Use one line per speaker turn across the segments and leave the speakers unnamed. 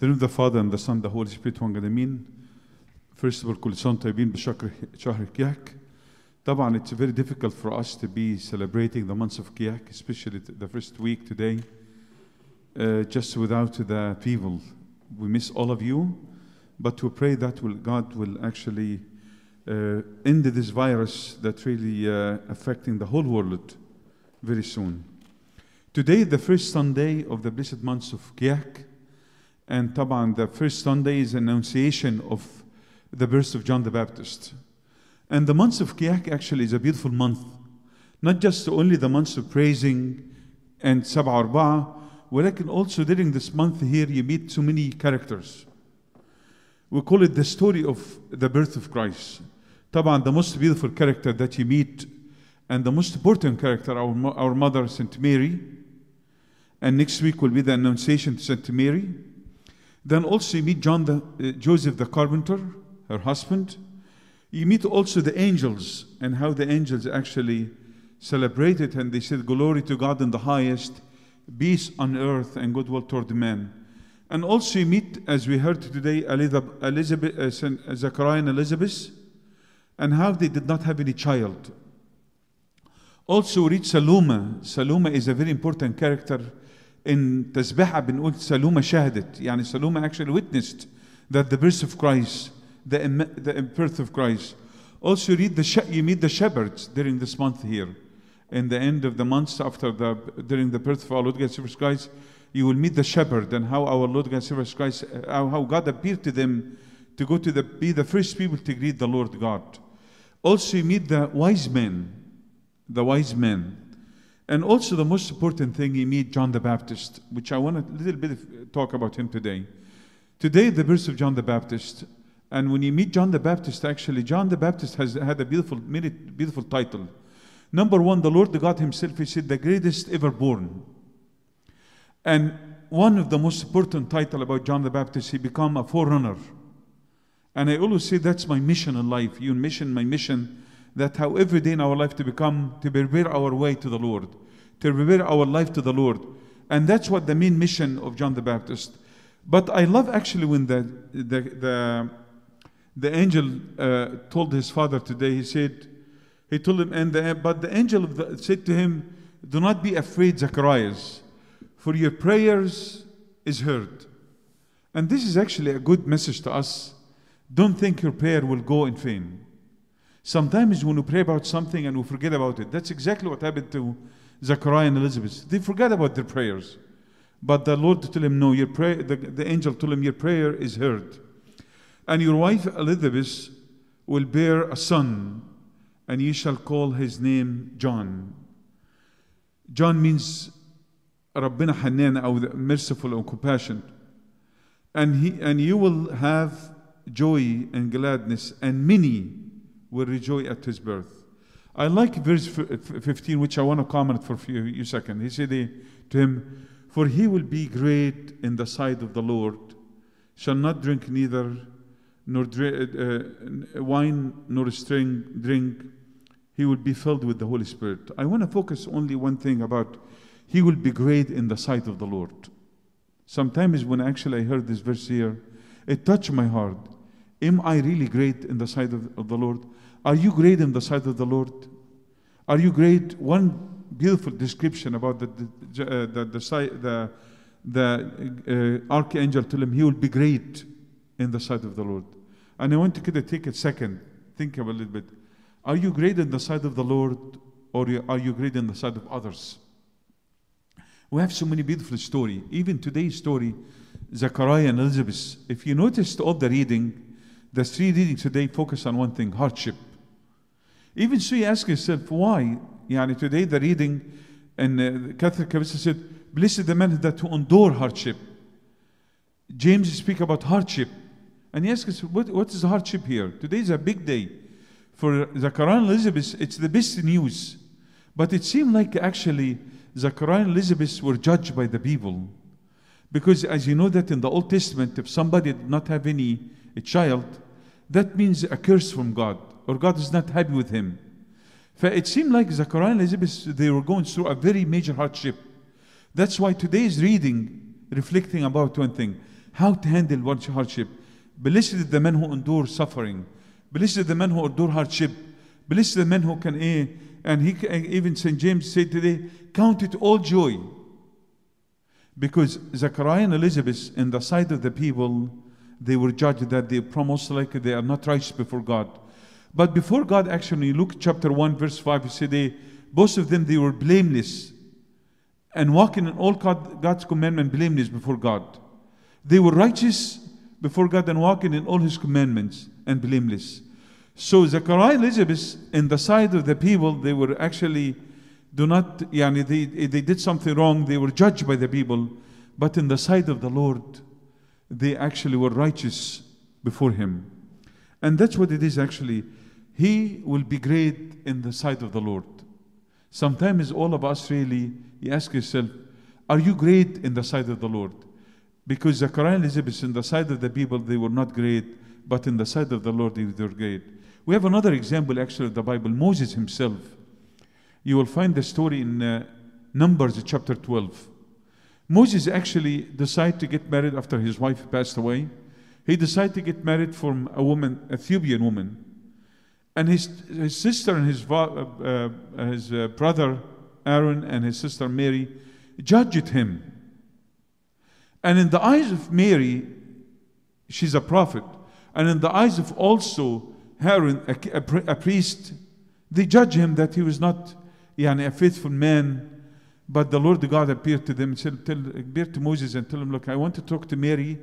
the name of the Father and the Son and the Holy Spirit one God Amen. First of all كل سنة طيبين بشكر شهر كياك. طبعا it's very difficult for us to be celebrating the months of Kiyak, especially the first week today, uh, just without the people. We miss all of you, but we pray that will, God will actually uh, end this virus that really uh, affecting the whole world very soon. Today, the first Sunday of the blessed months of Kiyak, and طبعا the first Sunday is annunciation of the birth of John the Baptist. And the month of Kiyak actually is a beautiful month. Not just only the months of praising and Sab'a Arba'a, ولكن also during this month here you meet so many characters. We call it the story of the birth of Christ. طبعا the most beautiful character that you meet and the most important character, our, mo- our mother, St. Mary. And next week will be the Annunciation to St. Mary. Then also you meet John the, uh, Joseph the carpenter, her husband. You meet also the angels and how the angels actually celebrated and they said, Glory to God in the highest, peace on earth and goodwill toward men. And also you meet, as we heard today, Elizabeth, Elizabeth, uh, Zechariah and Elizabeth, and how they did not have any child. Also read Saluma. Saluma is a very important character in تسبحة بنقول سلومة شهدت يعني سلومة actually witnessed that the birth of Christ the, im- the birth of Christ also read the she- you meet the shepherds during this month here in the end of the months after the during the birth of our Lord Jesus Christ you will meet the shepherd and how our Lord Jesus Christ uh, how how God appeared to them to go to the be the first people to greet the Lord God also you meet the wise men the wise men. And also the most important thing, you meet John the Baptist, which I want a little bit of talk about him today. Today, the birth of John the Baptist. And when you meet John the Baptist, actually, John the Baptist has had a beautiful, beautiful title. Number one, the Lord God Himself, He said, the greatest ever born. And one of the most important title about John the Baptist, he become a forerunner. And I always say that's my mission in life. Your mission, my mission, that how every day in our life to become, to prepare our way to the Lord, to prepare our life to the Lord. And that's what the main mission of John the Baptist. But I love actually when the, the, the, the angel uh, told his father today, he said, he told him, and the, but the angel the, said to him, Do not be afraid, Zacharias, for your prayers is heard. And this is actually a good message to us. Don't think your prayer will go in vain. Sometimes when we pray about something and we forget about it, that's exactly what happened to Zechariah and Elizabeth. They forgot about their prayers. But the Lord told him, No, your prayer, the, the angel told him, Your prayer is heard. And your wife Elizabeth will bear a son, and you shall call his name John. John means ربنا حنان أو the merciful or compassionate. And, he, and you will have joy and gladness, and many will rejoice at his birth. I like verse f- f- 15, which I want to comment for a few, seconds. He said eh, to him, For he will be great in the sight of the Lord, shall not drink neither nor uh, wine nor string drink. He will be filled with the Holy Spirit. I want to focus only one thing about he will be great in the sight of the Lord. Sometimes when actually I heard this verse here, it touched my heart. Am I really great in the sight of, of the Lord? Are you great in the sight of the Lord? Are you great? One beautiful description about the the uh, the, the, the, the uh, archangel told him he will be great in the sight of the Lord. And I want to take a second, think of a little bit. Are you great in the sight of the Lord, or are you great in the sight of others? We have so many beautiful story. Even today's story, Zechariah and Elizabeth. If you noticed all the reading, the three readings today focus on one thing: hardship. Even so, you ask yourself, why? Yani today the reading, and uh, Catholic Cabeza said, "Blessed the man that to endure hardship." James speak about hardship, and he ask us, what, what is hardship here? Today is a big day for Zechariah and Elizabeth. It's the best news, but it seemed like actually Zechariah and Elizabeth were judged by the people. Because as you know that in the Old Testament, if somebody did not have any a child, that means a curse from God, or God is not happy with him. It seemed like Zechariah and Elizabeth, they were going through a very major hardship. That's why today's reading, reflecting about one thing, how to handle what hardship. Blessed is the man who endure suffering. Blessed is the man who endure hardship. Blessed is the man who can, eh, and he even St. James said today, count it all joy. Because Zechariah and Elizabeth, in the sight of the people, they were judged that they promised like they are not righteous before God. But before God, actually, Luke chapter 1, verse 5, he said they, both of them, they were blameless and walking in all God, God's commandment blameless before God. They were righteous before God and walking in all his commandments and blameless. So Zechariah Elizabeth, in the sight of the people, they were actually do not, yani they, they did something wrong, they were judged by the people, but in the sight of the Lord, they actually were righteous before him. And that's what it is actually. He will be great in the sight of the Lord. Sometimes all of us really, you ask yourself, are you great in the sight of the Lord? Because Zechariah and Elizabeth, in the sight of the people, they were not great, but in the sight of the Lord, they were great. We have another example actually of the Bible, Moses himself. You will find the story in uh, Numbers chapter 12. Moses actually decided to get married after his wife passed away. He decided to get married from a woman, a Ethiopian woman. And his, his sister and his, uh, uh, his uh, brother Aaron and his sister Mary judged him. And in the eyes of Mary, she's a prophet. And in the eyes of also Aaron, a, a, a priest, they judge him that he was not yani, a faithful man. But the Lord God appeared to them, said, tell, appeared to Moses and tell him, look, I want to talk to Mary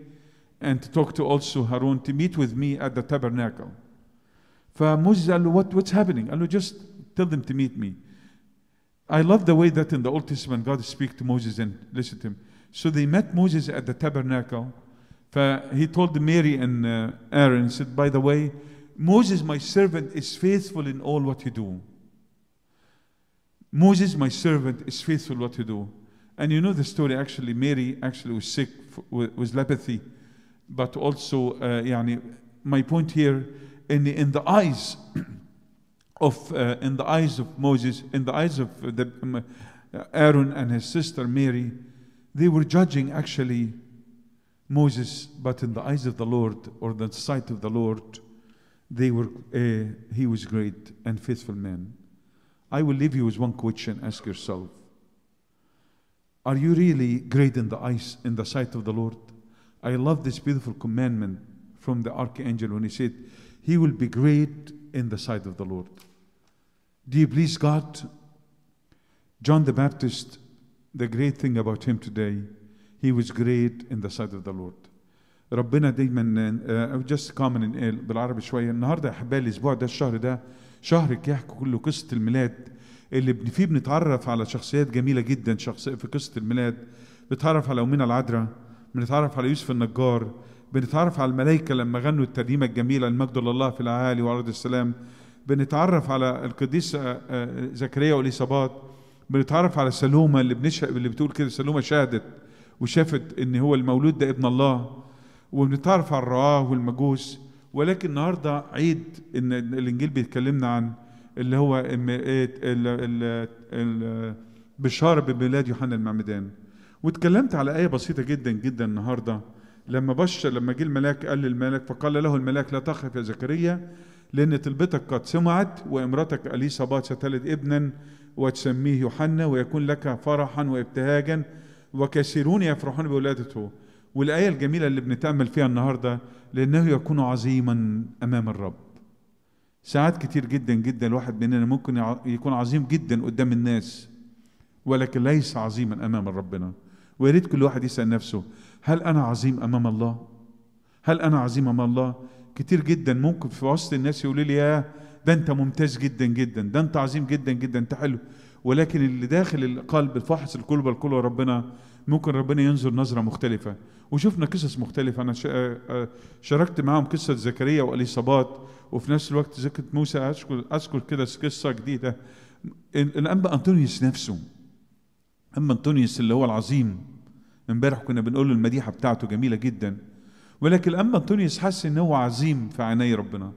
and to talk to also Harun to meet with me at the tabernacle. فموسى قال له what, what's happening؟ قال له just tell them to meet me. I love the way that in the Old Testament God speaks to Moses and listen to him. So they met Moses at the tabernacle. He told Mary and uh, Aaron, said, by the way, Moses, my servant, is faithful in all what you do. Moses, my servant, is faithful what you do. And you know the story actually, Mary actually was sick f- with, with leprosy. But also, uh, يعني, my point here, in the, in the eyes of uh, in the eyes of Moses, in the eyes of the, um, Aaron and his sister Mary, they were judging actually Moses, but in the eyes of the Lord or the sight of the Lord, they were uh, he was great and faithful man. I will leave you with one question. Ask yourself: Are you really great in the eyes in the sight of the Lord? I love this beautiful commandment from the archangel when he said, He will be great in the sight of the Lord. Do you please God? John the Baptist, the great thing about him today, he was great in the sight of the Lord. ربنا دايما uh, just common in بالعربي شويه النهارده يا احبائي الاسبوع ده الشهر ده شهر يحكي كله قصة الميلاد. اللي فيه بنتعرف على شخصيات جميلة جدا شخصيه في قصة الميلاد. بنتعرف على امنا العذراء بنتعرف على يوسف النجار بنتعرف على الملائكة لما غنوا الترنيمه الجميلة المجد لله في العالي وارض السلام. بنتعرف على القديس آه، آه، زكريا واليصابات بنتعرف على سلومة اللي بنشهد اللي بتقول كده سلومة شهدت وشافت إن هو المولود ده ابن الله. وبنتعرف على الرعاه والمجوس. ولكن النهارده عيد إن الإنجيل بيتكلمنا عن اللي هو إيه بشاره بميلاد يوحنا المعمدان. واتكلمت على آية بسيطة جدا جدا النهارده. لما بشر لما جه الملاك قال للملك فقال له الملاك لا تخف يا زكريا لأن طلبتك قد سمعت وإمرتك اليصابات ستلد ابنا وتسميه يوحنا ويكون لك فرحا وابتهاجا وكثيرون يفرحون بولادته. والآية الجميلة اللي بنتأمل فيها النهارده لأنه يكون عظيما أمام الرب. ساعات كتير جدا جدا الواحد مننا ممكن يكون عظيم جدا قدام الناس ولكن ليس عظيما أمام ربنا. ويا ريت كل واحد يسأل نفسه هل أنا عظيم أمام الله؟ هل أنا عظيم أمام الله؟ كتير جدا ممكن في وسط الناس يقولوا لي يا ده أنت ممتاز جدا جدا ده أنت عظيم جدا جدا أنت حلو. ولكن اللي داخل القلب الفحص القلوب الكل ربنا ممكن ربنا ينظر نظرة مختلفة. وشفنا قصص مختلفة. أنا شا- آه، شاركت معاهم قصة زكريا وأليصابات وفي نفس الوقت ذكرت موسى. اذكر أذكر كده قصة جديدة. ال- الانبا أنطونيوس نفسه أما أنطونيوس اللي هو العظيم إمبارح كنا بنقول المديحة بتاعته جميلة جدا. ولكن الانبا أنطونيوس حس إن هو عظيم في عيني ربنا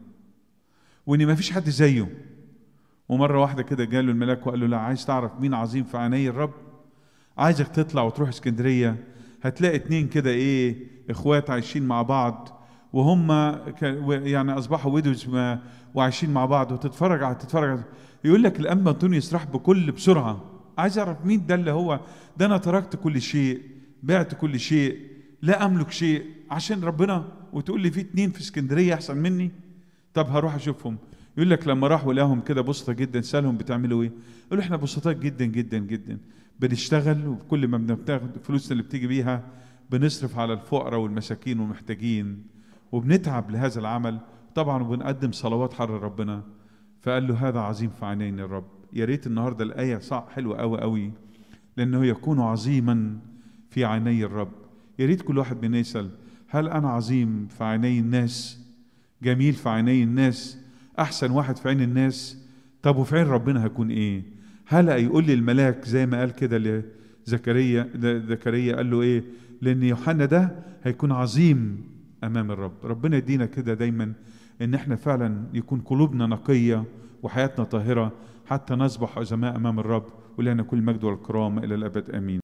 وإن ما فيش حد زيه. ومرة واحدة كده جاله الملاك وقال له لا عايز تعرف مين عظيم في عيني الرب؟ عايزك تطلع وتروح اسكندرية. هتلاقي اتنين كده إيه إخوات عايشين مع بعض وهم يعني أصبحوا ويدوز وعايشين مع بعض وتتفرج على تتفرج يقول لك الانبا انطونيوس راح بكل بسرعة. عايز أعرف مين ده اللي هو ده أنا تركت كل شيء بعت كل شيء لا أملك شيء عشان ربنا. وتقول لي في اتنين في اسكندرية أحسن مني؟ طب هروح أشوفهم. يقول لك لما راحوا لقاهم كده بسطة جدا سألهم بتعملوا إيه؟ يقولوا إحنا بسطاء جدا جدا جدا. بنشتغل وكل ما بناخد فلوسنا اللي بتيجي بيها بنصرف على الفقراء والمساكين والمحتاجين وبنتعب لهذا العمل طبعا وبنقدم صلوات حر ربنا. فقال له هذا عظيم في عينين الرب. يا ريت النهارده الآية صح حلوة قوي قوي لأنه يكون عظيما في عيني الرب. يا ريت كل واحد منا يسأل هل أنا عظيم في عيني الناس؟ جميل في عيني الناس؟ أحسن واحد في عين الناس. طب وفي عين ربنا هكون إيه؟ هل هيقول لي الملاك زي ما قال كده لزكريا زكريا قال له إيه؟ لأن يوحنا ده هيكون عظيم أمام الرب. ربنا يدينا كده دايما إن إحنا فعلا يكون قلوبنا نقية وحياتنا طاهرة حتى نصبح عظماء أمام الرب ولنا كل مجد والكرام إلى الأبد. آمين.